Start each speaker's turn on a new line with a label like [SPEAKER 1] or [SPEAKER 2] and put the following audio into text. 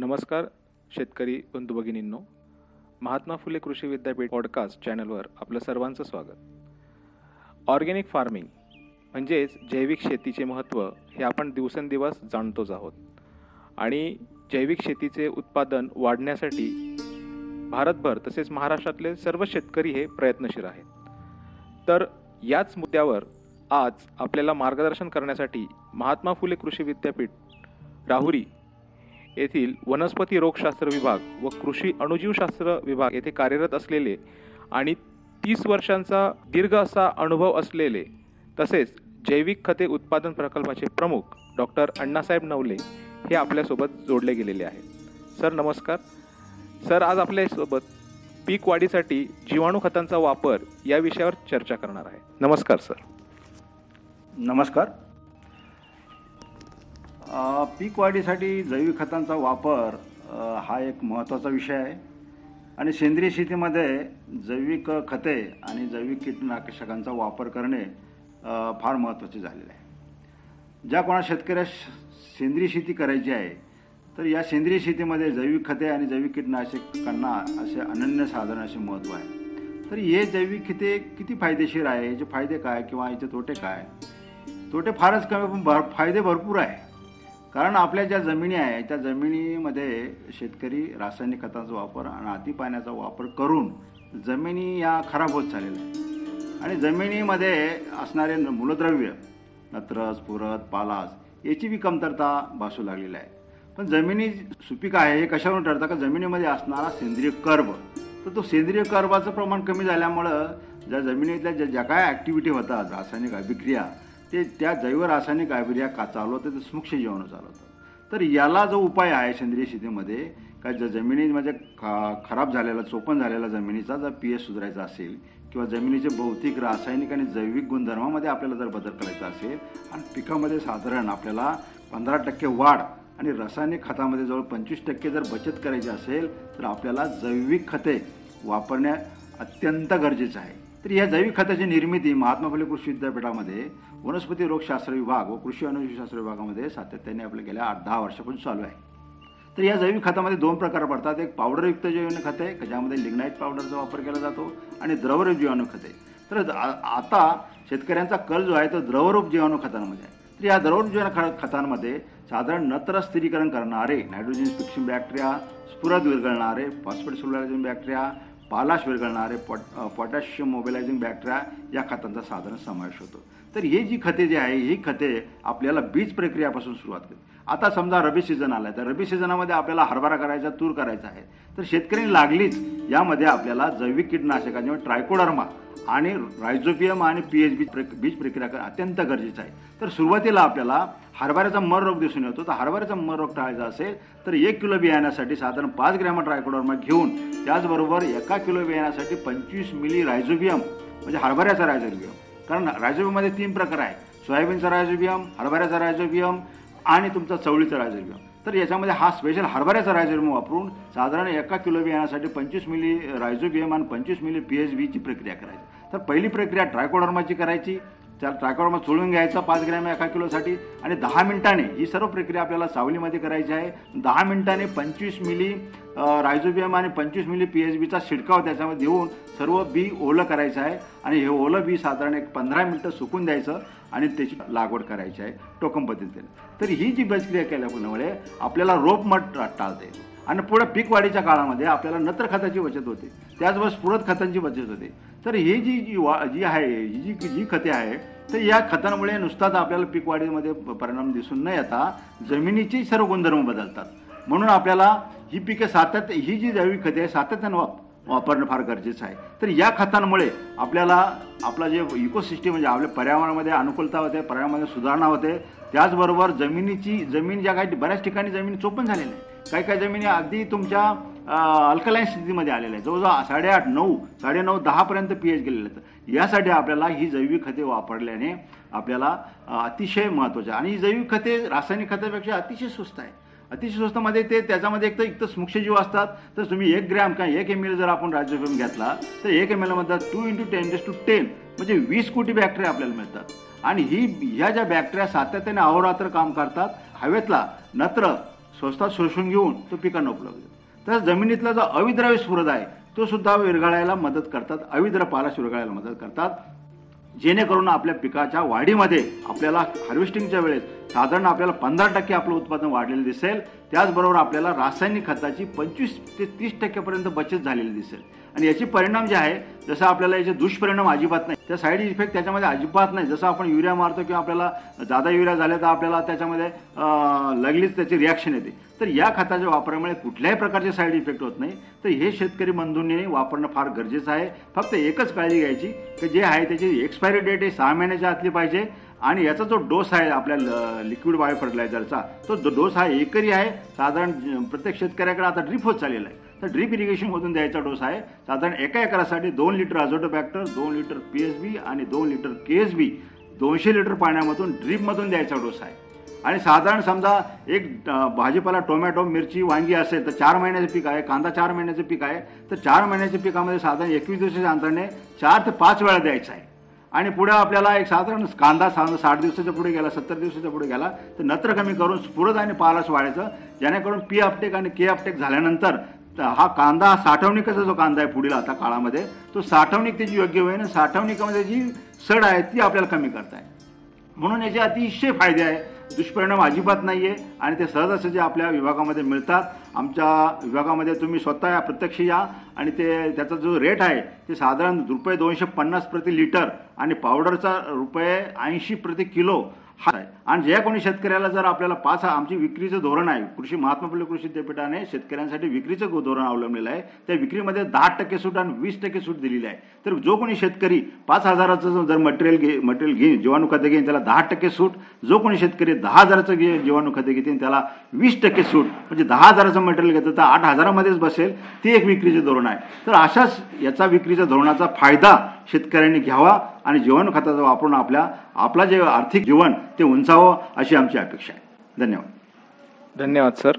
[SPEAKER 1] नमस्कार शेतकरी बंधू भगिनींनो. महात्मा फुले कृषी विद्यापीठ पॉडकास्ट चॅनलवर आपलं सर्वांचं स्वागत. ऑर्गॅनिक फार्मिंग म्हणजेच जैविक शेतीचे महत्त्व हे आपण दिवसेंदिवस जाणतोच आहोत. आणि जैविक शेतीचे उत्पादन वाढण्यासाठी भारतभर तसेच महाराष्ट्रातले सर्व शेतकरी हे प्रयत्नशील आहेत. तर याच मुद्द्यावर आज आपल्याला मार्गदर्शन करण्यासाठी महात्मा फुले कृषी विद्यापीठ राहुरी येथील वनस्पती रोगशास्त्र विभाग व कृषी अणुजीवशास्त्र विभाग येथे कार्यरत असलेले आणि तीस वर्षांचा दीर्घ असा अनुभव असलेले तसेच जैविक खते उत्पादन प्रकल्पाचे प्रमुख डॉक्टर अण्णासाहेब नवले हे आपल्यासोबत जोडले गेलेले आहेत. सर नमस्कार. सर आज आपल्यासोबत पीक वाढीसाठी जीवाणू खतांचा वापर या विषयावर चर्चा करणार आहे. नमस्कार सर.
[SPEAKER 2] नमस्कार. पीक वाढीसाठी जैविक खतांचा वापर हा एक महत्त्वाचा विषय आहे. आणि सेंद्रिय शेतीमध्ये जैविक खते आणि जैविक कीटनाशकांचा वापर करणे फार महत्त्वाचे झालेले आहे. ज्या कोणा शेतकऱ्यास सेंद्रिय शेती करायची आहे तर या सेंद्रिय शेतीमध्ये जैविक खते आणि जैविक कीटनाशकांना असे अनन्यसाधारण असे महत्त्व आहे. तर हे जैविक खते किती फायदेशीर आहे? याचे फायदे काय किंवा याचे तोटे काय? तोटे फारच कमी पण भर फायदे भरपूर आहे. कारण आपल्या ज्या जमिनी आहे त्या जमिनीमध्ये शेतकरी रासायनिक खतांचा वापर आणि अति पाण्याचा वापर करून जमिनी या खराब होत झालेल्या आहेत. आणि जमिनीमध्ये असणारे न- मूलद्रव्य नत्रस पुरत पालास याची बी कमतरता भासू लागलेली आहे. पण जमिनी सुपीक आहे हे कशावरून ठरतं का जमिनीमध्ये असणारा सेंद्रिय कर्ब? तर तो सेंद्रिय कर्बाचं प्रमाण कमी झाल्यामुळं ज्या जमिनीतल्या ज्या ज्या काय ॲक्टिव्हिटी होतात रासायनिक अभिक्रिया ते त्या जैव रासायनिक अभिक्रिया का चालवतं ते सूक्ष्म जीवाणू चालवतं तर याला जो उपाय आहे सेंद्रिय शेतीमध्ये का ज्या जमिनीमध्ये खा खराब झालेला चोपण झालेला जमिनीचा जर पी एच सुधारायचा असेल किंवा जमिनीचे भौतिक रासायनिक आणि जैविक गुणधर्मामध्ये आपल्याला जर बदल करायचा असेल आणि पिकामध्ये साधारण आपल्याला पंधरा टक्के वाढ आणि रासायनिक खतामध्ये जवळ पंचवीस टक्के जर बचत करायची असेल तर आपल्याला जैविक खते वापरणे अत्यंत गरजेचं आहे. तर या जैविक खताची निर्मिती महात्मा फुले कृषी विद्यापीठामध्ये वनस्पती रोगशास्त्र विभाग व कृषी अनुजीवशास्त्र विभागामध्ये सातत्याने आपल्या गेल्या आठ दहा वर्षापासून चालू आहे. तर या जैविक खतामध्ये दोन प्रकार पडतात. एक पावडरयुक्त जैविक खत आहे ज्यामध्ये लिग्नाईट पावडरचा वापर केला जातो आणि द्रवरूप जीवाणू खत आहे. तर आता शेतकऱ्यांचा कल जो आहे तो द्रवरूप जीवाणू खतांमध्ये आहे. तर या द्रवरूप जीवाणू ख- खतांमध्ये साधारण नत्र स्थिरीकरण करणारे नायट्रोजन फिक्सिंग बॅक्टेरिया स्फुरद विरघळणारे फॉस्फेट सोलायझन बॅक्टेरिया पालाश विरघळणारे pot potassium potassium mobilizing bacteria या खतांचा साधारण समावेश होतो. तर ही जी खते जी आहे ही खते आपल्याला बीज प्रक्रियापासून सुरुवात करते. आता समजा रबी सीझन आला आहे तर रबी सीझनामध्ये आपल्याला हरभरा करायचा तूर करायचा आहे. तर शेतकरी लागलीच यामध्ये आपल्याला जैविक कीटकनाशकांचे म्हणजे ट्रायकोडर्मा आणि रायझोपियम आणि पी एच बी बीज प्रक्रिया करणं अत्यंत गरजेचं आहे. तर सुरुवातीला आपल्याला हरभऱ्याचा मर रोग दिसून येतो. तर हरभऱ्याचा मर रोग टाळायचा असेल तर एक किलो बियाण्यासाठी साधारण पाच ग्रॅम ट्रायकोडर्मा घेऊन त्याचबरोबर एका किलो बियाण्यासाठी पंचवीस मिली रायझोबियम म्हणजे हरभऱ्याचा रायझोबियम कारण रायझोबियममध्ये तीन प्रकार आहे सोयाबीनचा रायझोबियम हरभऱ्याचा रायझोबियम आणि तुमचा चवळीचा रायझोबियम तर याच्यामध्ये हा स्पेशल हरभऱ्याचा रायझोबियम वापरून साधारण एका किलो बियाण्यासाठी पंचवीस मिली रायझोबियम आणि पंचवीस मिली पी एच बीची प्रक्रिया करायची. तर पहिली प्रक्रिया ट्रायकोडर्माची करायची. त्या ट्रायकोडर्मा चोळून घ्यायचा पाच ग्रॅम एका किलोसाठी. आणि दहा मिनिटाने ही सर्व प्रक्रिया आपल्याला सावलीमध्ये करायची आहे. दहा मिनिटाने पंचवीस मिली रायझोबियम आणि पंचवीस मिली पी एच बीचा शिडकाव त्याच्यामध्ये देऊन सर्व बी ओलं करायचं आहे. आणि हे ओलं बी साधारण एक पंधरा मिनटं सुकून द्यायचं आणि त्याची लागवड करायची आहे टोकन पद्धतीने. तर ही जी प्रक्रिया केल्यामुळे आपल्याला रोप मठ टाळता. येईल आणि पुढे पीक वाढीच्या काळामध्ये आपल्याला नत्र खताची बचत होते. त्याचबरोबर स्फुरत खतांची बचत होते. तर ही जी जी वा जी आहे ही जी जी खते आहे तर या खतांमुळे नुसताच आपल्याला पीक वाढीमध्ये परिणाम दिसून न येता जमिनीचे सर्व गुणधर्म बदलतात. म्हणून आपल्याला ही पिके सातत्य ही जी जैविक खते आहे सातत्यानं वाप वापरणं फार गरजेचं आहे. तर या खतांमुळे आपल्याला आपला जे इकोसिस्टीम म्हणजे आपल्या पर्यावरणामध्ये अनुकूलता होते पर्यावरणामध्ये सुधारणा होते त्याचबरोबर जमिनीची जमीन ज्या काही बऱ्याच ठिकाणी जमीन चोपण झालेली आहे. काही काही जमिनी अगदी तुमच्या अल्कलाईन स्थितीमध्ये आलेल्या आहे जवळजवळ साडेआठ नऊ साडेनऊ दहापर्यंत पी एच गेलेलं आहेत यासाठी आपल्याला ही जैविक खते वापरल्याने आपल्याला अतिशय महत्त्वाचे आहे. आणि ही जैविक खते रासायनिक खतापेक्षा अतिशय स्वस्त आहे अतिशय स्वस्तमध्ये ते त्याच्यामध्ये एक तर एक तर सूक्ष्मजीव असतात. तर तुम्ही एक ग्रॅम किंवा एक एम एल जर आपण राज्यभूम घेतला तर एक एम एलमध्ये two into ten two ten म्हणजे वीस कोटी बॅक्टेरिया आपल्याला मिळतात. आणि ही ह्या ज्या बॅक्टेरिया सातत्याने अहोरात्र काम करतात हवेतला नत्र स्वस्तात शोषून घेऊन तो पिकांना उपलब्ध तर जमिनीतला जो अविद्राव्य स्फुरद आहे तो सुद्धा विरघळायला मदत करतात अविद्र पालाश विरघळायला मदत करतात. जेणेकरून आपल्या पिकाच्या वाढीमध्ये आपल्याला हार्वेस्टिंगच्या वेळेस साधारण आपल्याला पंधरा टक्के आपलं उत्पादन वाढलेलं दिसेल. त्याचबरोबर आपल्याला रासायनिक खताची पंचवीस ते तीस टक्क्यापर्यंत बचत झालेली दिसेल. आणि याचे परिणाम जे आहे जसं आपल्याला याचे दुष्परिणाम अजिबात नाही. त्या साईड इफेक्ट त्याच्यामध्ये अजिबात नाही. जसं आपण युरिया मारतो किंवा आपल्याला जादा युरिया झाल्या तर आपल्याला त्याच्यामध्ये लगलीच त्याची रिॲक्शन येते. तर या खताच्या वापरामुळे कुठल्याही प्रकारचे साईड इफेक्ट होत नाही. तर हे शेतकरी बंधूंनी वापरणं फार गरजेचं आहे. फक्त एकच काळजी घ्यायची की जे आहे त्याची एक्सपायरी डेट हे सहा महिन्याच्या आतली पाहिजे. आणि याचा जो डोस आहे आपल्या लिक्विड बायो फर्टिलायझरचा तो जो डोस हा एकरी आहे साधारण प्रत्येक शेतकऱ्याकडे आता ड्रीप होत चाललेला आहे. तर ड्रीप इरिगेशनमधून द्यायचा डोस आहे. साधारण एका एकरासाठी दोन लिटर अझोटोबॅक्टर दोन लिटर पी एस बी आणि दोन लिटर के एस बी दोनशे लिटर पाण्यामधून ड्रीपमधून द्यायचा डोस आहे. आणि साधारण समजा एक भाजीपाला टोमॅटो मिरची वांगी असेल तर चार महिन्याचं पीक आहे. कांदा चार महिन्याचं पीक आहे. तर चार महिन्याच्या पिकामध्ये साधारण एकवीस दिवसाच्या अंतराने चार ते पाच वेळा द्यायचं आहे. आणि पुढे आपल्याला एक साधारण कांदा सा- साठ दिवसाच्या पुढे गेला सत्तर दिवसाच्या पुढे गेला तर नत्र कमी करून स्फुरद आणि पालास वाढायचं जेणेकरून पी अपटेक आणि के अपटेक झाल्यानंतर हा कांदा साठवणीकाचा जो कांदा आहे पुढील आता काळामध्ये तो साठवणूक त्याची योग्य होईल आणि साठवणुकीमध्ये जी सड आहे ती आपल्याला कमी करताय म्हणून याचे अतिशय फायदे आहे. दुष्परिणाम अजिबात नाही आहे आणि ते सहजासहजी आपल्या विभागामध्ये मिळतात आमच्या विभागामध्ये तुम्ही स्वतः या प्रत्यक्ष या आणि ते त्याचा जो रेट आहे ते साधारण रुपये दोनशे पन्नास प्रति लिटर आणि पावडरचा रुपये ऐंशी प्रति किलो हा आहे आणि ज्या कोणी शेतकऱ्याला जर आपल्याला पाच आमची विक्रीचं धोरण आहे कृषी महात्मा फुले कृषी विद्यापीठाने शेतकऱ्यांसाठी विक्रीचं धोरण अवलंबलेलं आहे. त्या विक्रीमध्ये दहा टक्के सूट आणि वीस टक्के सूट दिलेली आहे. तर जो कोणी शेतकरी पाच हजाराचं जर मटेरियल घे मटेरियल घेईन जीवाणू खते घेईन त्याला दहा टक्के सूट. जो कोणी शेतकरी दहा हजाराचं घे जीवाणू खते घेतील त्याला वीस टक्के सूट. म्हणजे दहा हजाराचं मटेरियल घेतं तर आठ हजारामध्येच बसेल. ते एक विक्रीचं धोरण आहे. तर अशाच याचा विक्रीच्या धोरणाचा फायदा शेतकऱ्यांनी घ्यावा आणि जीवाणू खताचा वापरून आपल्या आपला जे आर्थिक जीवन ते उंचावं अशी आमची अपेक्षा आहे. धन्यवाद.
[SPEAKER 1] धन्यवाद सर.